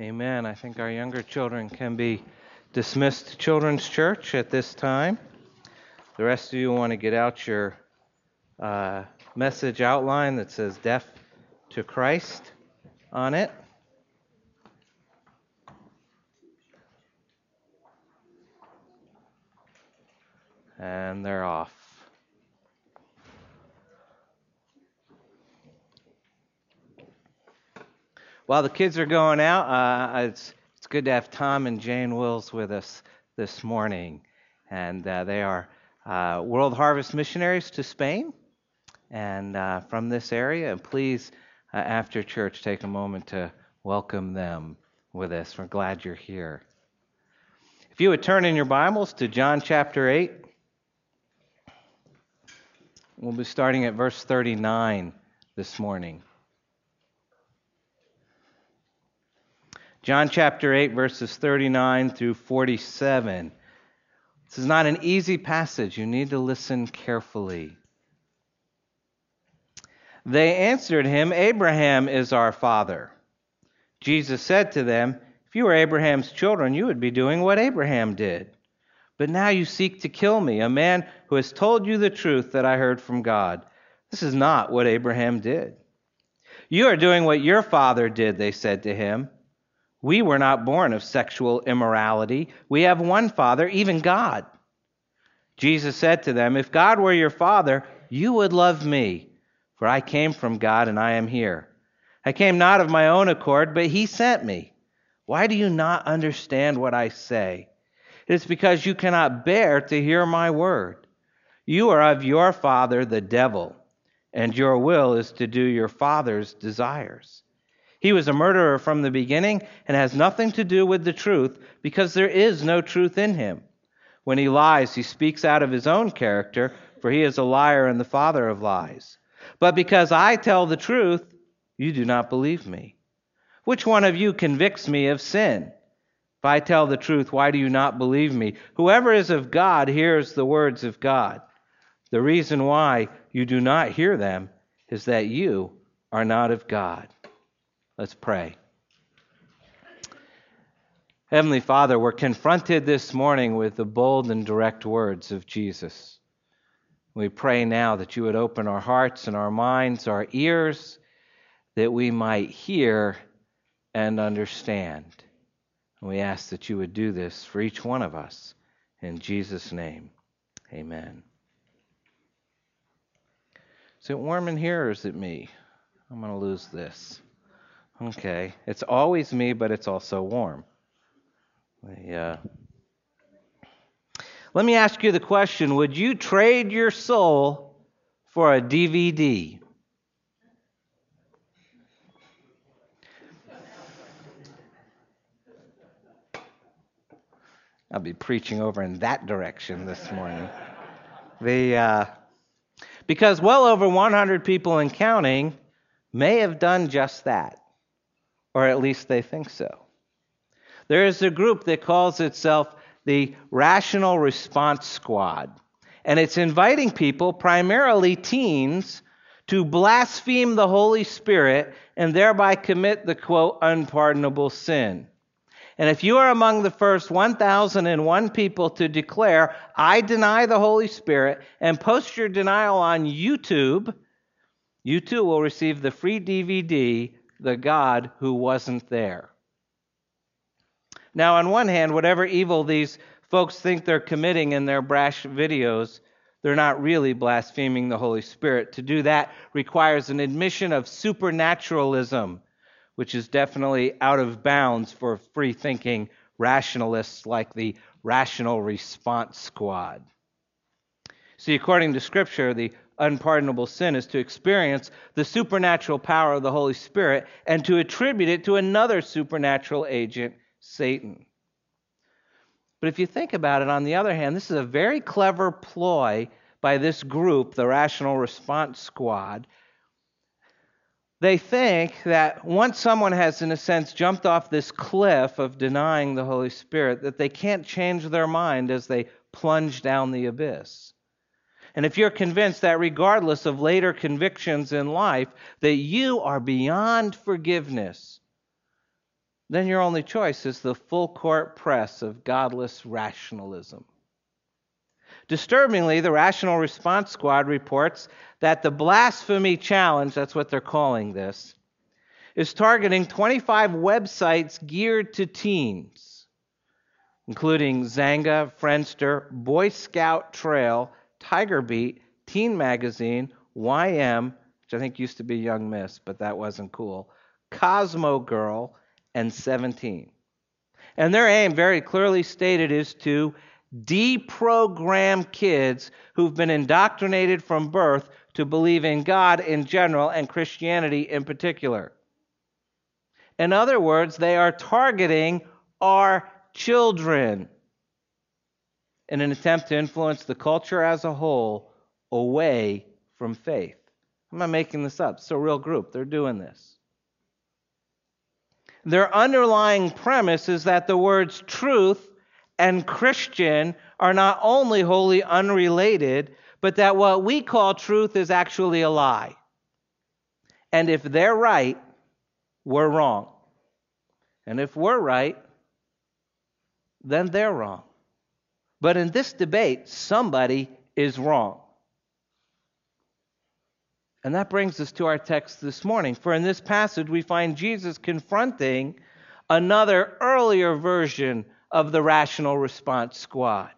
Amen. I think our younger children can be dismissed to Children's Church at this time. The rest of you want to get out your uh, message outline that says Deaf to Christ on it. And they're off. While the kids are going out, uh, it's, it's good to have Tom and Jane Wills with us this morning. And uh, they are uh, World Harvest missionaries to Spain and uh, from this area. And please, uh, after church, take a moment to welcome them with us. We're glad you're here. If you would turn in your Bibles to John chapter 8, we'll be starting at verse 39 this morning. John chapter 8, verses 39 through 47. This is not an easy passage. You need to listen carefully. They answered him, Abraham is our father. Jesus said to them, If you were Abraham's children, you would be doing what Abraham did. But now you seek to kill me, a man who has told you the truth that I heard from God. This is not what Abraham did. You are doing what your father did, they said to him. We were not born of sexual immorality. We have one Father, even God. Jesus said to them, If God were your Father, you would love me, for I came from God and I am here. I came not of my own accord, but He sent me. Why do you not understand what I say? It is because you cannot bear to hear my word. You are of your father, the devil, and your will is to do your father's desires. He was a murderer from the beginning and has nothing to do with the truth because there is no truth in him. When he lies, he speaks out of his own character, for he is a liar and the father of lies. But because I tell the truth, you do not believe me. Which one of you convicts me of sin? If I tell the truth, why do you not believe me? Whoever is of God hears the words of God. The reason why you do not hear them is that you are not of God. Let's pray. Heavenly Father, we're confronted this morning with the bold and direct words of Jesus. We pray now that you would open our hearts and our minds, our ears, that we might hear and understand. And we ask that you would do this for each one of us. In Jesus' name, amen. Is it warm in here or is it me? I'm going to lose this. Okay. It's always me, but it's also warm. Uh, let me ask you the question Would you trade your soul for a DVD? I'll be preaching over in that direction this morning. The, uh, because well over 100 people and counting may have done just that or at least they think so. There is a group that calls itself the Rational Response Squad, and it's inviting people, primarily teens, to blaspheme the Holy Spirit and thereby commit the quote, unpardonable sin. And if you are among the first 1,001 people to declare, I deny the Holy Spirit, and post your denial on YouTube, you too will receive the free DVD the God who wasn't there. Now, on one hand, whatever evil these folks think they're committing in their brash videos, they're not really blaspheming the Holy Spirit. To do that requires an admission of supernaturalism, which is definitely out of bounds for free thinking rationalists like the Rational Response Squad. See, according to Scripture, the unpardonable sin is to experience the supernatural power of the Holy Spirit and to attribute it to another supernatural agent, Satan. But if you think about it, on the other hand, this is a very clever ploy by this group, the Rational Response Squad. They think that once someone has, in a sense, jumped off this cliff of denying the Holy Spirit, that they can't change their mind as they plunge down the abyss. And if you're convinced that regardless of later convictions in life, that you are beyond forgiveness, then your only choice is the full court press of godless rationalism. Disturbingly, the Rational Response Squad reports that the Blasphemy Challenge, that's what they're calling this, is targeting 25 websites geared to teens, including Xanga, Friendster, Boy Scout Trail, Tiger Beat, Teen Magazine, YM, which I think used to be Young Miss, but that wasn't cool, Cosmo Girl, and 17. And their aim, very clearly stated, is to deprogram kids who've been indoctrinated from birth to believe in God in general and Christianity in particular. In other words, they are targeting our children in an attempt to influence the culture as a whole away from faith. I'm not making this up. It's a real group. They're doing this. Their underlying premise is that the words truth and Christian are not only wholly unrelated, but that what we call truth is actually a lie. And if they're right, we're wrong. And if we're right, then they're wrong. But in this debate, somebody is wrong. And that brings us to our text this morning. For in this passage, we find Jesus confronting another earlier version of the rational response squad.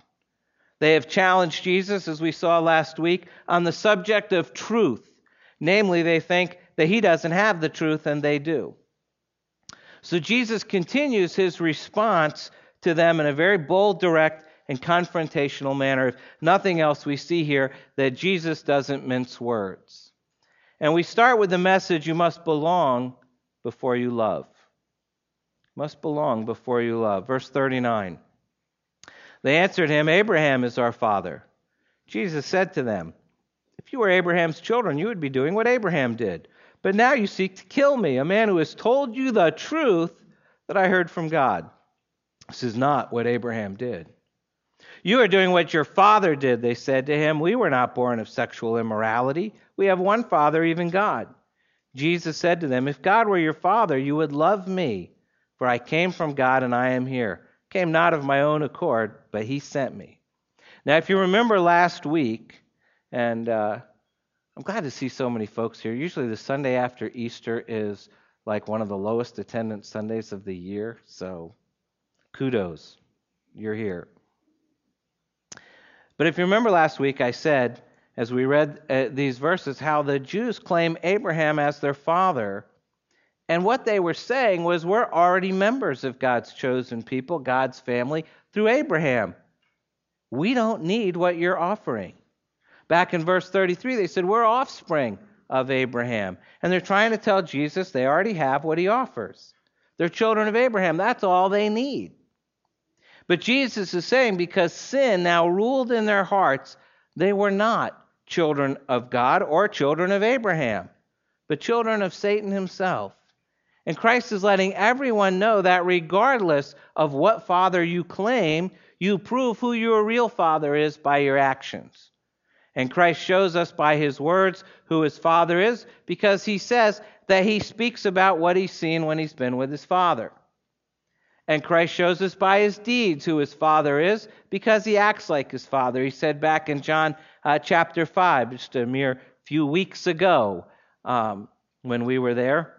They have challenged Jesus, as we saw last week, on the subject of truth. Namely, they think that he doesn't have the truth, and they do. So Jesus continues his response to them in a very bold, direct, and confrontational manner. If nothing else, we see here that Jesus doesn't mince words. And we start with the message you must belong before you love must belong before you love. Verse 39. They answered him, Abraham is our father. Jesus said to them, If you were Abraham's children, you would be doing what Abraham did. But now you seek to kill me, a man who has told you the truth that I heard from God. This is not what Abraham did. You are doing what your father did, they said to him. We were not born of sexual immorality. We have one father, even God. Jesus said to them, If God were your father, you would love me for I came from God and I am here. Came not of my own accord, but he sent me. Now, if you remember last week, and uh, I'm glad to see so many folks here. Usually, the Sunday after Easter is like one of the lowest attendance Sundays of the year. So, kudos, you're here. But if you remember last week, I said, as we read uh, these verses, how the Jews claim Abraham as their father and what they were saying was, we're already members of God's chosen people, God's family, through Abraham. We don't need what you're offering. Back in verse 33, they said, We're offspring of Abraham. And they're trying to tell Jesus they already have what he offers. They're children of Abraham. That's all they need. But Jesus is saying because sin now ruled in their hearts, they were not children of God or children of Abraham, but children of Satan himself. And Christ is letting everyone know that regardless of what father you claim, you prove who your real father is by your actions. And Christ shows us by his words who his father is because he says that he speaks about what he's seen when he's been with his father. And Christ shows us by his deeds who his father is because he acts like his father. He said back in John uh, chapter 5, just a mere few weeks ago um, when we were there.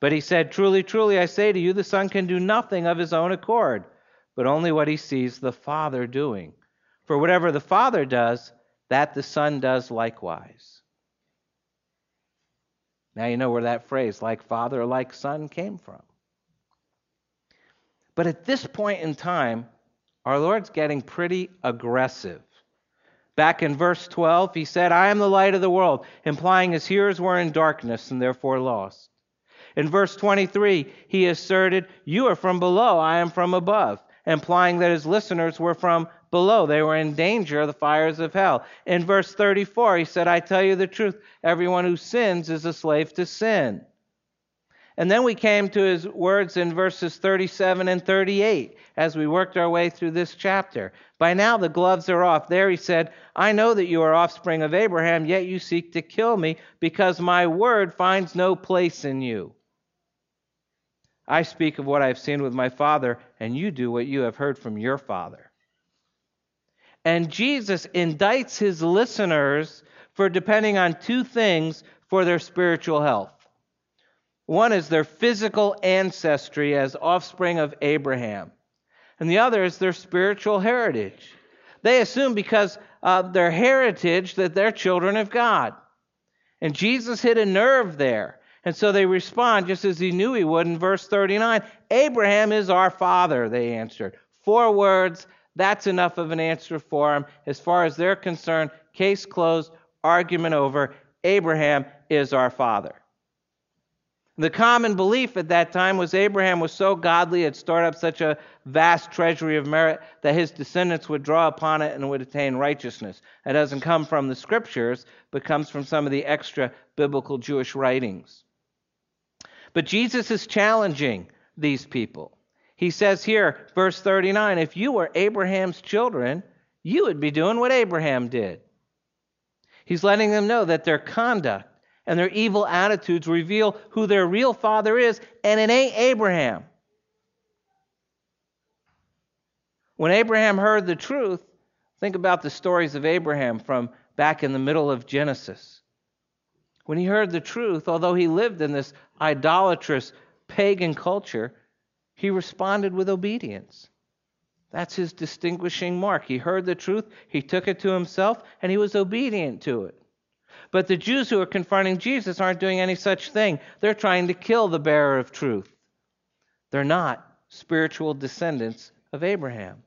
But he said, Truly, truly, I say to you, the Son can do nothing of his own accord, but only what he sees the Father doing. For whatever the Father does, that the Son does likewise. Now you know where that phrase, like Father like Son, came from. But at this point in time, our Lord's getting pretty aggressive. Back in verse 12, he said, I am the light of the world, implying his hearers were in darkness and therefore lost. In verse 23, he asserted, You are from below, I am from above, implying that his listeners were from below. They were in danger of the fires of hell. In verse 34, he said, I tell you the truth, everyone who sins is a slave to sin. And then we came to his words in verses 37 and 38 as we worked our way through this chapter. By now the gloves are off. There he said, I know that you are offspring of Abraham, yet you seek to kill me because my word finds no place in you. I speak of what I have seen with my Father, and you do what you have heard from your Father. And Jesus indicts his listeners for depending on two things for their spiritual health. One is their physical ancestry as offspring of Abraham, and the other is their spiritual heritage. They assume because of their heritage that they're children of God. And Jesus hit a nerve there. And so they respond just as he knew he would in verse 39 Abraham is our father, they answered. Four words, that's enough of an answer for them. As far as they're concerned, case closed, argument over. Abraham is our father. The common belief at that time was Abraham was so godly, had stored up such a vast treasury of merit that his descendants would draw upon it and would attain righteousness. That doesn't come from the scriptures, but comes from some of the extra biblical Jewish writings. But Jesus is challenging these people. He says here, verse 39, if you were Abraham's children, you would be doing what Abraham did. He's letting them know that their conduct and their evil attitudes reveal who their real father is, and it ain't Abraham. When Abraham heard the truth, think about the stories of Abraham from back in the middle of Genesis. When he heard the truth, although he lived in this idolatrous pagan culture, he responded with obedience. That's his distinguishing mark. He heard the truth, he took it to himself, and he was obedient to it. But the Jews who are confronting Jesus aren't doing any such thing. They're trying to kill the bearer of truth. They're not spiritual descendants of Abraham.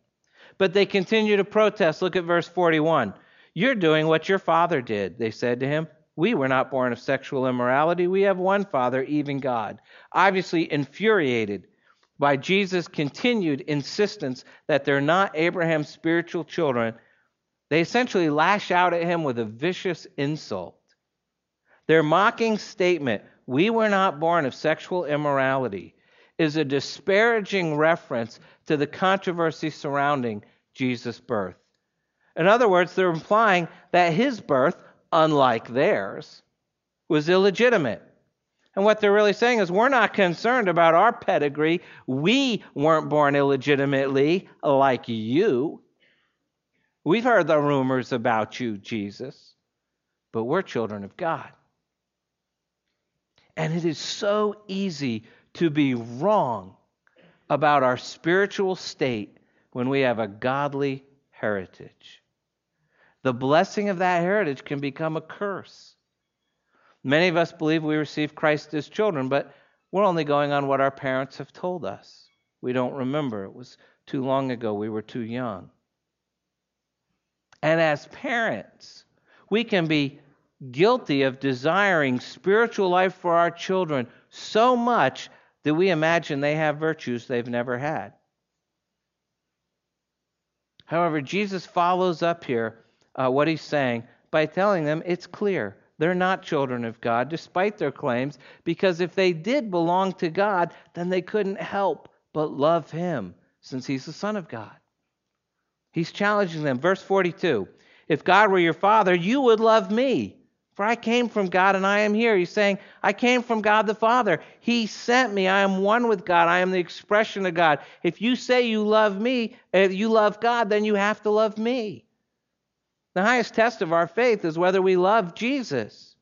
But they continue to protest. Look at verse 41. You're doing what your father did, they said to him. We were not born of sexual immorality. We have one Father, even God. Obviously infuriated by Jesus' continued insistence that they're not Abraham's spiritual children, they essentially lash out at him with a vicious insult. Their mocking statement, we were not born of sexual immorality, is a disparaging reference to the controversy surrounding Jesus' birth. In other words, they're implying that his birth, unlike theirs, was illegitimate. And what they're really saying is, we're not concerned about our pedigree. We weren't born illegitimately like you. We've heard the rumors about you, Jesus, but we're children of God. And it is so easy to be wrong about our spiritual state when we have a godly heritage. The blessing of that heritage can become a curse. Many of us believe we receive Christ as children, but we're only going on what our parents have told us. We don't remember. It was too long ago. We were too young. And as parents, we can be guilty of desiring spiritual life for our children so much that we imagine they have virtues they've never had. However, Jesus follows up here uh, what he's saying by telling them it's clear. They're not children of God, despite their claims, because if they did belong to God, then they couldn't help but love Him, since He's the Son of God. He's challenging them. Verse 42 If God were your father, you would love me. For I came from God and I am here. He's saying, I came from God the Father. He sent me. I am one with God. I am the expression of God. If you say you love me, if you love God, then you have to love me. The highest test of our faith is whether we love Jesus.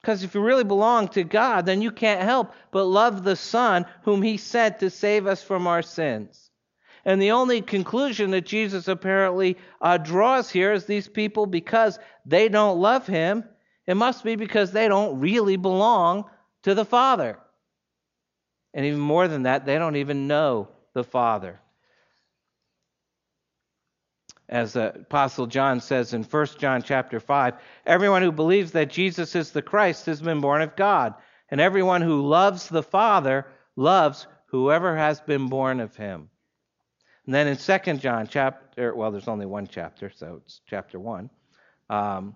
Because if you really belong to God, then you can't help but love the Son whom He sent to save us from our sins. And the only conclusion that Jesus apparently uh, draws here is these people, because they don't love him, it must be because they don't really belong to the Father. And even more than that, they don't even know the Father. As the Apostle John says in 1 John chapter 5, everyone who believes that Jesus is the Christ has been born of God. And everyone who loves the Father loves whoever has been born of him. And then in Second John chapter, well, there's only one chapter, so it's chapter 1. Um,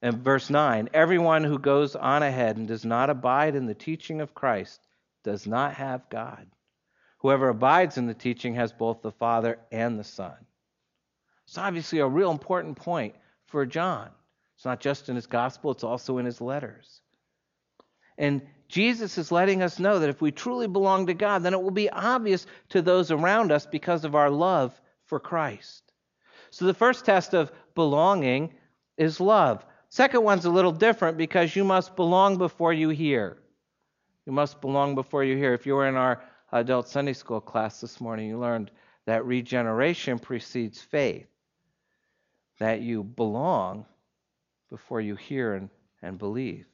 and verse 9 Everyone who goes on ahead and does not abide in the teaching of Christ does not have God. Whoever abides in the teaching has both the Father and the Son. It's obviously a real important point for John. It's not just in his gospel, it's also in his letters. And Jesus is letting us know that if we truly belong to God, then it will be obvious to those around us because of our love for Christ. So the first test of belonging is love. Second one's a little different because you must belong before you hear. You must belong before you hear. If you were in our adult Sunday school class this morning, you learned that regeneration precedes faith, that you belong before you hear and, and believe.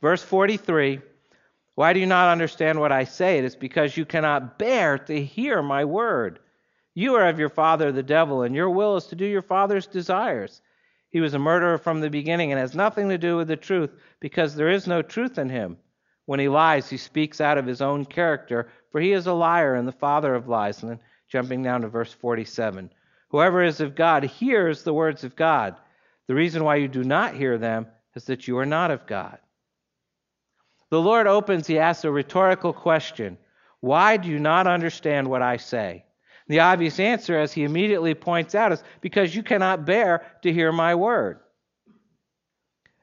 Verse 43 Why do you not understand what I say? It is because you cannot bear to hear my word. You are of your father, the devil, and your will is to do your father's desires. He was a murderer from the beginning and has nothing to do with the truth because there is no truth in him. When he lies, he speaks out of his own character, for he is a liar and the father of lies. And then jumping down to verse 47 Whoever is of God hears the words of God. The reason why you do not hear them is that you are not of God. The Lord opens, he asks a rhetorical question Why do you not understand what I say? The obvious answer, as he immediately points out, is because you cannot bear to hear my word.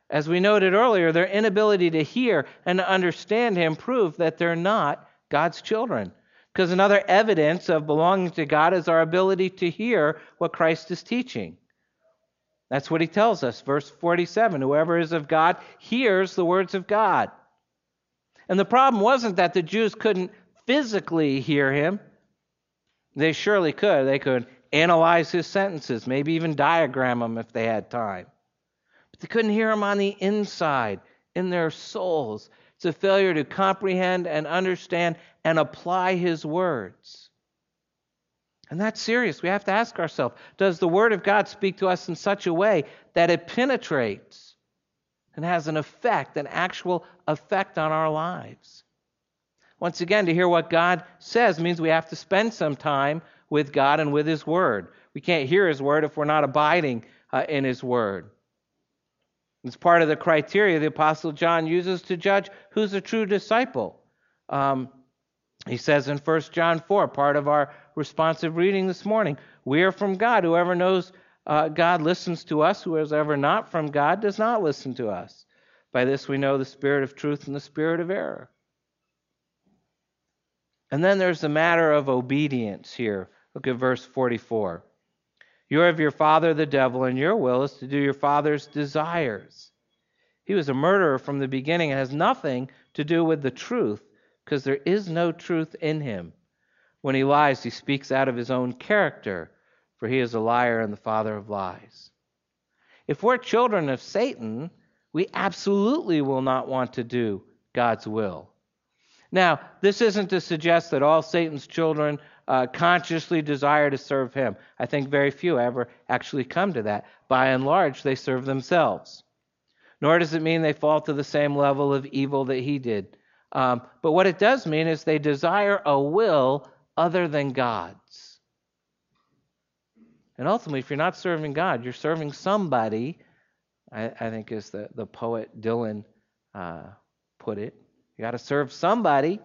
As we noted earlier, their inability to hear and to understand him prove that they're not God's children. Because another evidence of belonging to God is our ability to hear what Christ is teaching. That's what he tells us. Verse 47 Whoever is of God hears the words of God. And the problem wasn't that the Jews couldn't physically hear him, they surely could. They could analyze his sentences, maybe even diagram them if they had time. But they couldn't hear him on the inside, in their souls. It's a failure to comprehend and understand and apply his words. And that's serious. We have to ask ourselves Does the Word of God speak to us in such a way that it penetrates and has an effect, an actual effect on our lives? Once again, to hear what God says means we have to spend some time with God and with His Word. We can't hear His Word if we're not abiding uh, in His Word. It's part of the criteria the Apostle John uses to judge who's a true disciple. Um, he says in 1 John 4, part of our responsive reading this morning, we are from God. Whoever knows uh, God listens to us. Whoever not from God does not listen to us. By this we know the spirit of truth and the spirit of error. And then there's the matter of obedience here. Look at verse 44. You are of your father the devil, and your will is to do your father's desires. He was a murderer from the beginning and has nothing to do with the truth, because there is no truth in him. When he lies, he speaks out of his own character, for he is a liar and the father of lies. If we're children of Satan, we absolutely will not want to do God's will. Now, this isn't to suggest that all Satan's children uh, consciously desire to serve him. I think very few ever actually come to that. By and large, they serve themselves. Nor does it mean they fall to the same level of evil that he did. Um, but what it does mean is they desire a will other than God's. And ultimately, if you're not serving God, you're serving somebody, I, I think as the, the poet Dylan uh, put it. You got to serve somebody.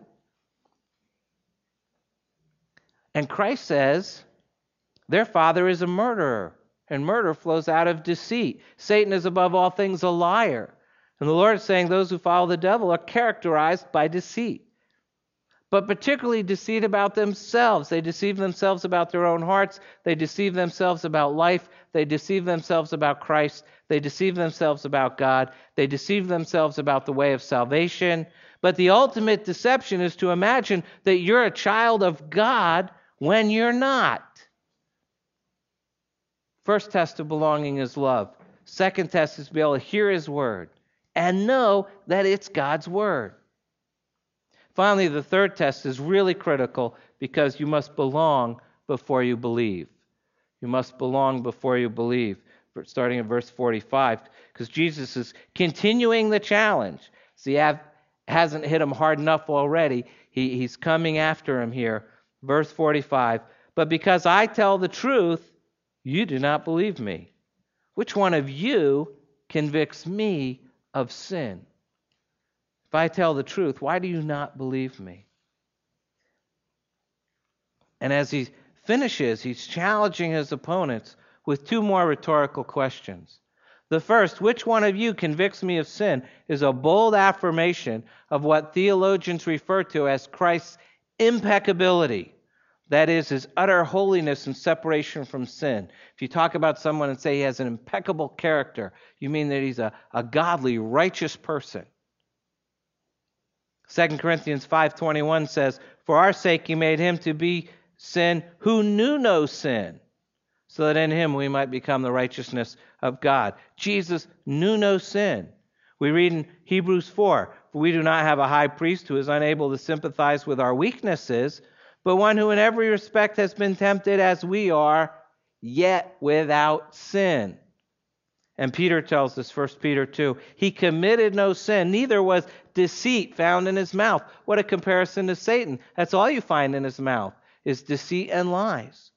And Christ says, their father is a murderer, and murder flows out of deceit. Satan is above all things a liar. And the Lord is saying those who follow the devil are characterized by deceit, but particularly deceit about themselves. They deceive themselves about their own hearts, they deceive themselves about life, they deceive themselves about Christ, they deceive themselves about God, they deceive themselves about the way of salvation. But the ultimate deception is to imagine that you're a child of God when you're not. First test of belonging is love. Second test is to be able to hear his word and know that it's God's word. Finally, the third test is really critical because you must belong before you believe. You must belong before you believe. Starting in verse 45, because Jesus is continuing the challenge. See, he hasn't hit him hard enough already. He, he's coming after him here Verse 45 But because I tell the truth, you do not believe me. Which one of you convicts me of sin? If I tell the truth, why do you not believe me? And as he finishes, he's challenging his opponents with two more rhetorical questions. The first, which one of you convicts me of sin, is a bold affirmation of what theologians refer to as Christ's impeccability. That is, his utter holiness and separation from sin. If you talk about someone and say he has an impeccable character, you mean that he's a, a godly, righteous person. 2 Corinthians 5:21 says, "For our sake he made him to be sin who knew no sin, so that in him we might become the righteousness of God." Jesus knew no sin. We read in Hebrews 4, "For we do not have a high priest who is unable to sympathize with our weaknesses, but one who in every respect has been tempted as we are, yet without sin. And Peter tells us, 1 Peter 2, he committed no sin, neither was deceit found in his mouth. What a comparison to Satan. That's all you find in his mouth is deceit and lies.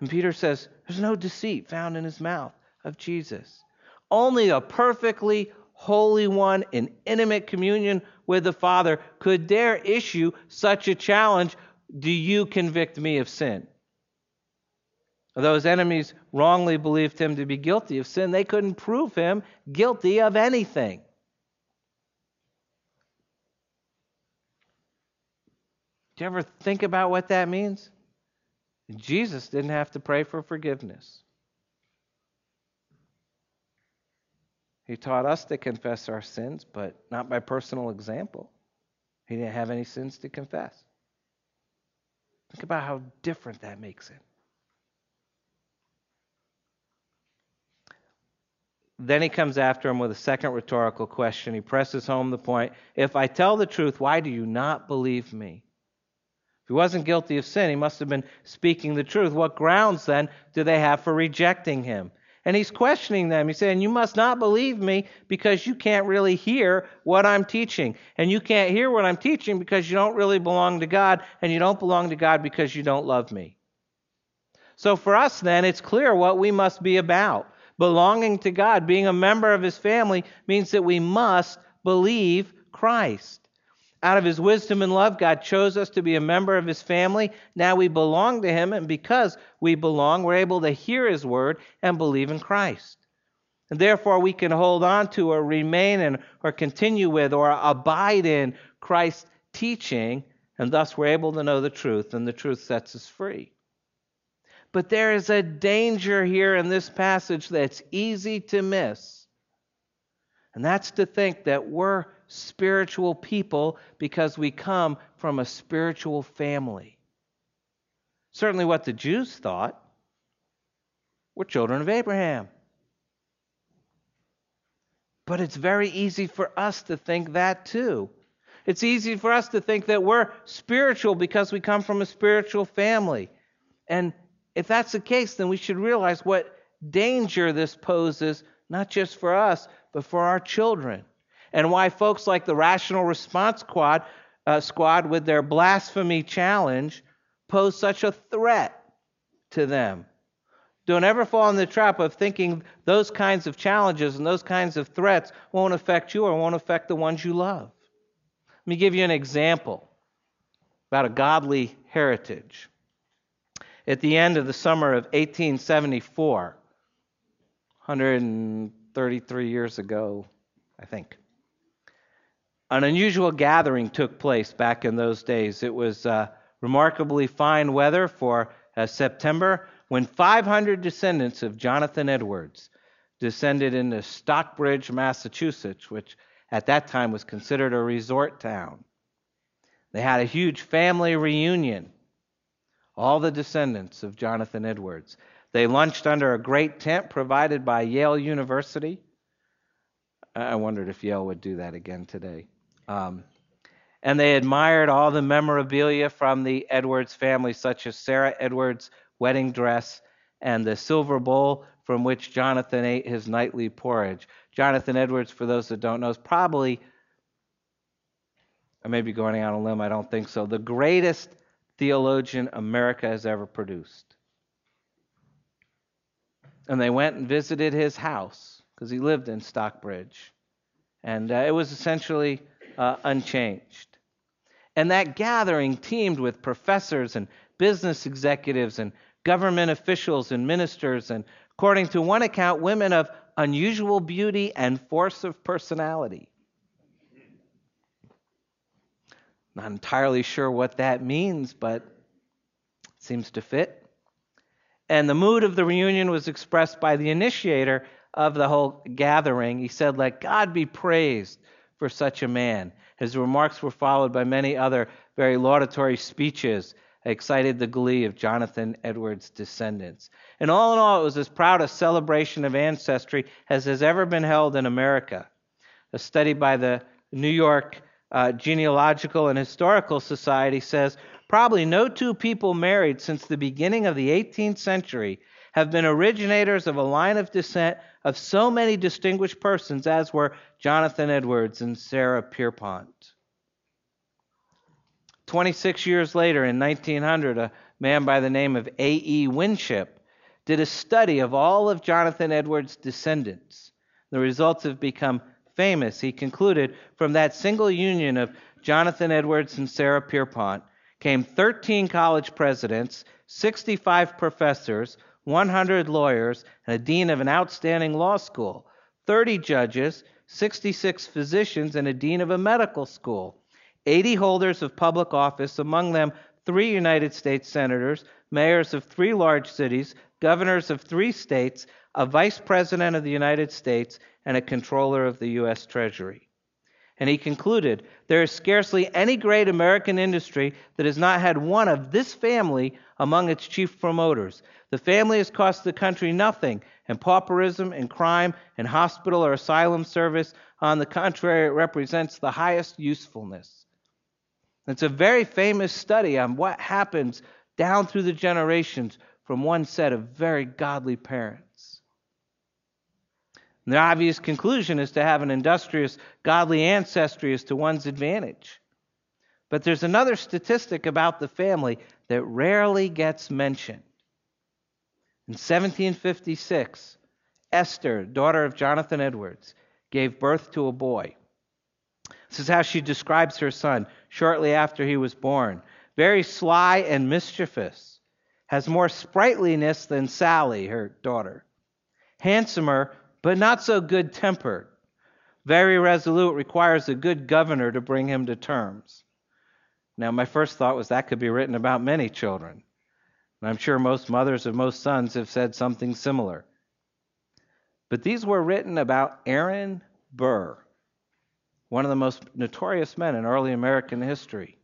And Peter says, there's no deceit found in his mouth of Jesus. Only a perfectly holy one in intimate communion with the Father could dare issue such a challenge do you convict me of sin? Those enemies wrongly believed him to be guilty of sin. They couldn't prove him guilty of anything. Do you ever think about what that means? Jesus didn't have to pray for forgiveness. He taught us to confess our sins, but not by personal example. He didn't have any sins to confess. Think about how different that makes it. Then he comes after him with a second rhetorical question. He presses home the point If I tell the truth, why do you not believe me? If he wasn't guilty of sin, he must have been speaking the truth. What grounds then do they have for rejecting him? And he's questioning them. He's saying, You must not believe me because you can't really hear what I'm teaching. And you can't hear what I'm teaching because you don't really belong to God, and you don't belong to God because you don't love me. So for us, then, it's clear what we must be about. Belonging to God, being a member of his family, means that we must believe Christ. Out of his wisdom and love, God chose us to be a member of his family. Now we belong to him, and because we belong, we're able to hear his word and believe in Christ. And therefore, we can hold on to or remain in or continue with or abide in Christ's teaching, and thus we're able to know the truth, and the truth sets us free. But there is a danger here in this passage that's easy to miss. And that's to think that we're spiritual people because we come from a spiritual family. Certainly, what the Jews thought we're children of Abraham. But it's very easy for us to think that too. It's easy for us to think that we're spiritual because we come from a spiritual family. And if that's the case, then we should realize what danger this poses, not just for us, but for our children and why folks like the Rational Response Squad, uh, squad with their blasphemy challenge pose such a threat to them. Don't ever fall in the trap of thinking those kinds of challenges and those kinds of threats won't affect you or won't affect the ones you love. Let me give you an example about a godly heritage. At the end of the summer of 1874, 133 years ago, I think, an unusual gathering took place back in those days. It was uh, remarkably fine weather for uh, September when 500 descendants of Jonathan Edwards descended into Stockbridge, Massachusetts, which at that time was considered a resort town. They had a huge family reunion, all the descendants of Jonathan Edwards. They lunched under a great tent provided by Yale University. I wondered if Yale would do that again today. Um, and they admired all the memorabilia from the Edwards family, such as Sarah Edwards' wedding dress and the silver bowl from which Jonathan ate his nightly porridge. Jonathan Edwards, for those that don't know, is probably, I may be going out on a limb, I don't think so, the greatest theologian America has ever produced. And they went and visited his house because he lived in Stockbridge. And uh, it was essentially uh, unchanged. And that gathering teemed with professors and business executives and government officials and ministers, and according to one account, women of unusual beauty and force of personality. Not entirely sure what that means, but it seems to fit. And the mood of the reunion was expressed by the initiator of the whole gathering. He said, Let God be praised for such a man. His remarks were followed by many other very laudatory speeches excited the glee of Jonathan Edwards' descendants. And all in all, it was as proud a celebration of ancestry as has ever been held in America. A study by the New York uh, Genealogical and Historical Society says probably no two people married since the beginning of the 18th century have been originators of a line of descent of so many distinguished persons as were Jonathan Edwards and Sarah Pierpont. 26 years later, in 1900, a man by the name of A.E. Winship did a study of all of Jonathan Edwards' descendants. The results have become famous. He concluded from that single union of Jonathan Edwards and Sarah Pierpont came 13 college presidents, 65 professors, 100 lawyers, and a dean of an outstanding law school, 30 judges, 66 physicians, and a dean of a medical school. 80 holders of public office, among them three United States senators, mayors of three large cities, governors of three states, a vice president of the United States, and a controller of the U.S. Treasury. And he concluded there is scarcely any great American industry that has not had one of this family among its chief promoters. The family has cost the country nothing, and pauperism and crime and hospital or asylum service, on the contrary, it represents the highest usefulness. It's a very famous study on what happens down through the generations from one set of very godly parents. And the obvious conclusion is to have an industrious, godly ancestry is to one's advantage. But there's another statistic about the family that rarely gets mentioned. In 1756, Esther, daughter of Jonathan Edwards, gave birth to a boy. This is how she describes her son shortly after he was born. Very sly and mischievous, has more sprightliness than Sally, her daughter. Handsomer, but not so good tempered. Very resolute, requires a good governor to bring him to terms. Now, my first thought was that could be written about many children. And I'm sure most mothers of most sons have said something similar. But these were written about Aaron Burr, one of the most notorious men in early American history.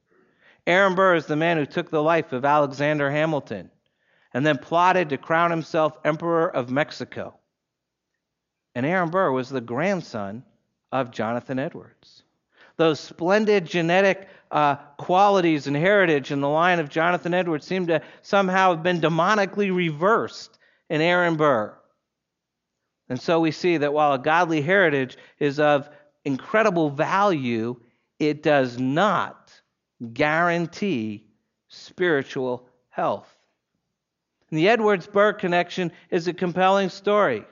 Aaron Burr is the man who took the life of Alexander Hamilton and then plotted to crown himself Emperor of Mexico. And Aaron Burr was the grandson of Jonathan Edwards. Those splendid genetic uh, qualities and heritage in the line of Jonathan Edwards seem to somehow have been demonically reversed in Aaron Burr. And so we see that while a godly heritage is of incredible value, it does not guarantee spiritual health. And the Edwards Burr connection is a compelling story.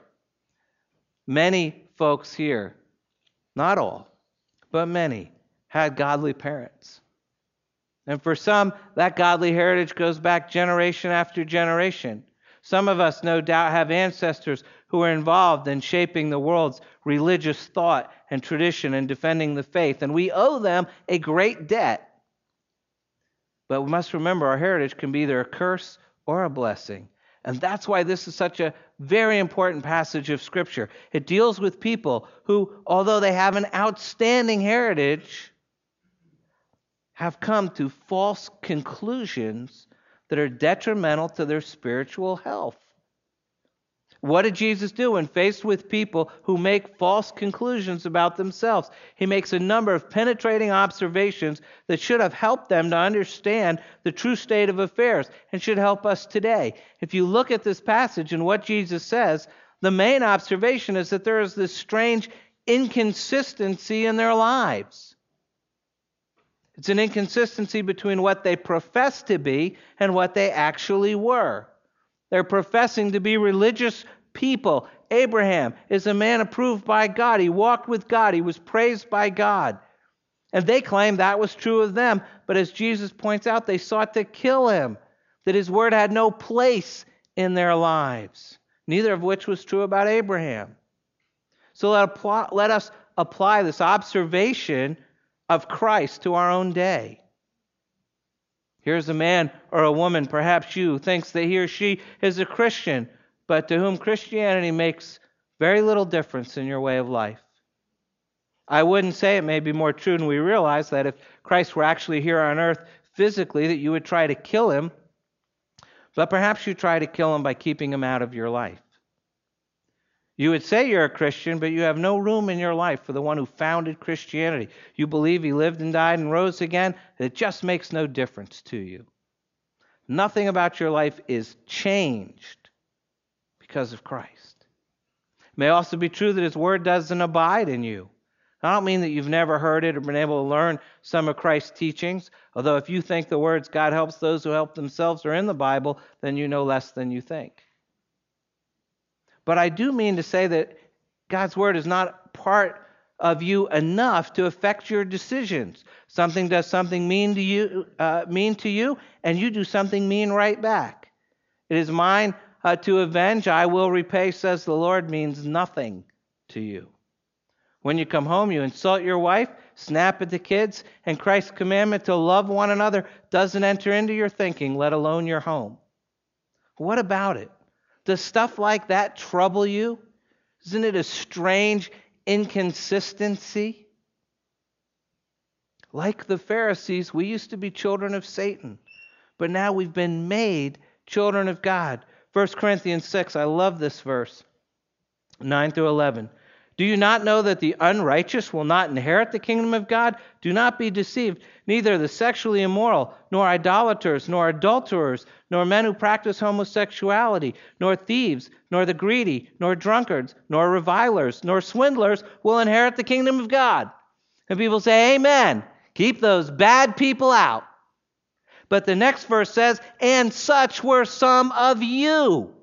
Many folks here, not all, but many, had godly parents. And for some, that godly heritage goes back generation after generation. Some of us, no doubt, have ancestors who are involved in shaping the world's religious thought and tradition and defending the faith, and we owe them a great debt. But we must remember our heritage can be either a curse or a blessing. And that's why this is such a very important passage of Scripture. It deals with people who, although they have an outstanding heritage, have come to false conclusions that are detrimental to their spiritual health. What did Jesus do when faced with people who make false conclusions about themselves? He makes a number of penetrating observations that should have helped them to understand the true state of affairs and should help us today. If you look at this passage and what Jesus says, the main observation is that there is this strange inconsistency in their lives. It's an inconsistency between what they profess to be and what they actually were. They're professing to be religious people. Abraham is a man approved by God. He walked with God, he was praised by God. And they claim that was true of them. But as Jesus points out, they sought to kill him, that his word had no place in their lives, neither of which was true about Abraham. So let, apply, let us apply this observation of Christ to our own day. Here's a man or a woman, perhaps you, thinks that he or she is a Christian, but to whom Christianity makes very little difference in your way of life. I wouldn't say it may be more true than we realize that if Christ were actually here on earth physically, that you would try to kill him, but perhaps you try to kill him by keeping him out of your life. You would say you're a Christian, but you have no room in your life for the one who founded Christianity. You believe he lived and died and rose again. It just makes no difference to you. Nothing about your life is changed because of Christ. It may also be true that his word doesn't abide in you. I don't mean that you've never heard it or been able to learn some of Christ's teachings, although if you think the words God helps those who help themselves are in the Bible, then you know less than you think. But I do mean to say that God's word is not part of you enough to affect your decisions. Something does something mean to you, uh, mean to you, and you do something mean right back. It is mine uh, to avenge; I will repay, says the Lord. Means nothing to you. When you come home, you insult your wife, snap at the kids, and Christ's commandment to love one another doesn't enter into your thinking, let alone your home. What about it? Does stuff like that trouble you? Isn't it a strange inconsistency? Like the Pharisees, we used to be children of Satan, but now we've been made children of God. 1 Corinthians 6, I love this verse, 9 through 11. Do you not know that the unrighteous will not inherit the kingdom of God? Do not be deceived. Neither the sexually immoral, nor idolaters, nor adulterers, nor men who practice homosexuality, nor thieves, nor the greedy, nor drunkards, nor revilers, nor swindlers will inherit the kingdom of God. And people say, Amen. Keep those bad people out. But the next verse says, And such were some of you.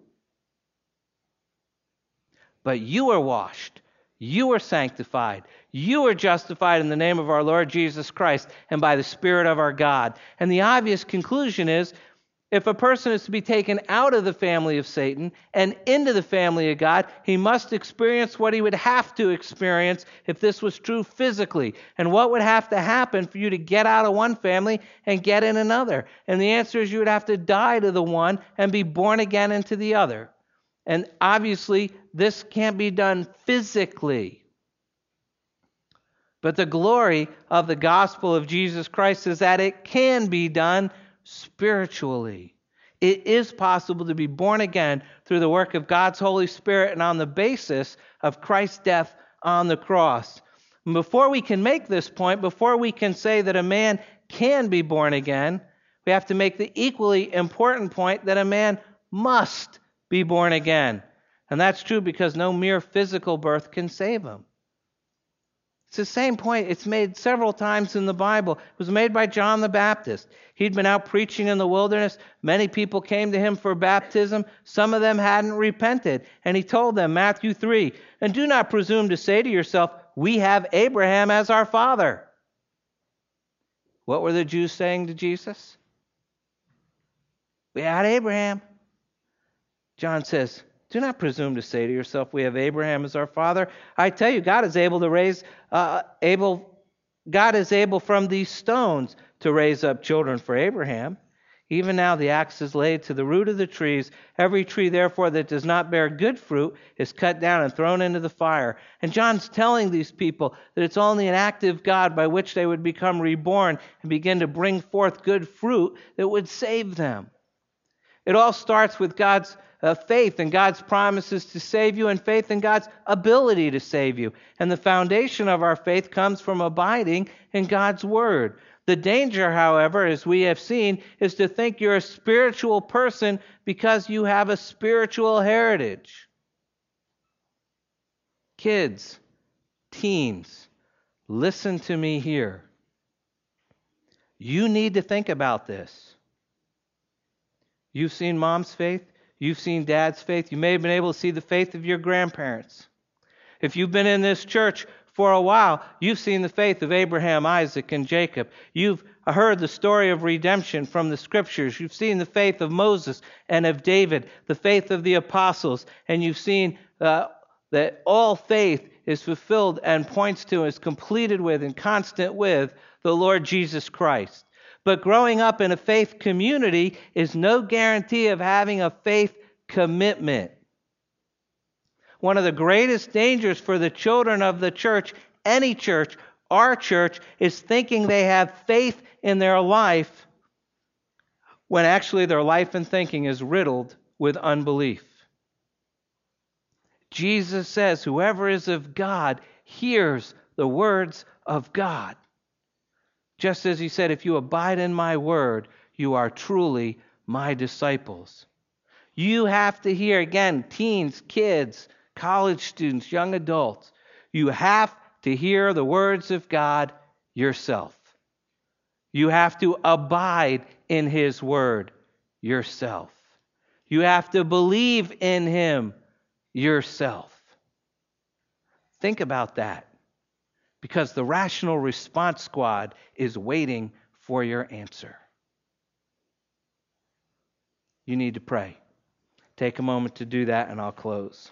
But you were washed you are sanctified. You are justified in the name of our Lord Jesus Christ and by the Spirit of our God. And the obvious conclusion is if a person is to be taken out of the family of Satan and into the family of God, he must experience what he would have to experience if this was true physically. And what would have to happen for you to get out of one family and get in another? And the answer is you would have to die to the one and be born again into the other. And obviously, this can't be done physically. But the glory of the gospel of Jesus Christ is that it can be done spiritually. It is possible to be born again through the work of God's Holy Spirit and on the basis of Christ's death on the cross. And before we can make this point, before we can say that a man can be born again, we have to make the equally important point that a man must be born again. And that's true because no mere physical birth can save him. It's the same point. It's made several times in the Bible. It was made by John the Baptist. He'd been out preaching in the wilderness. Many people came to him for baptism. Some of them hadn't repented. And he told them, Matthew 3, and do not presume to say to yourself, We have Abraham as our father. What were the Jews saying to Jesus? We had Abraham. John says, Do not presume to say to yourself, We have Abraham as our father. I tell you, God is able to raise, uh, able, God is able from these stones to raise up children for Abraham. Even now the axe is laid to the root of the trees. Every tree, therefore, that does not bear good fruit is cut down and thrown into the fire. And John's telling these people that it's only an active God by which they would become reborn and begin to bring forth good fruit that would save them. It all starts with God's uh, faith and God's promises to save you and faith in God's ability to save you. And the foundation of our faith comes from abiding in God's Word. The danger, however, as we have seen, is to think you're a spiritual person because you have a spiritual heritage. Kids, teens, listen to me here. You need to think about this. You've seen mom's faith, You've seen dad's faith. You may have been able to see the faith of your grandparents. If you've been in this church for a while, you've seen the faith of Abraham, Isaac, and Jacob. You've heard the story of redemption from the scriptures. You've seen the faith of Moses and of David, the faith of the apostles, and you've seen uh, that all faith is fulfilled and points to, is completed with, and constant with the Lord Jesus Christ. But growing up in a faith community is no guarantee of having a faith commitment. One of the greatest dangers for the children of the church, any church, our church, is thinking they have faith in their life when actually their life and thinking is riddled with unbelief. Jesus says, Whoever is of God hears the words of God. Just as he said, If you abide in my word, you are truly my disciples. You have to hear, again, teens, kids, college students, young adults, you have to hear the words of God yourself. You have to abide in His Word yourself. You have to believe in Him yourself. Think about that because the rational response squad is waiting for your answer. You need to pray. Take a moment to do that, and I'll close.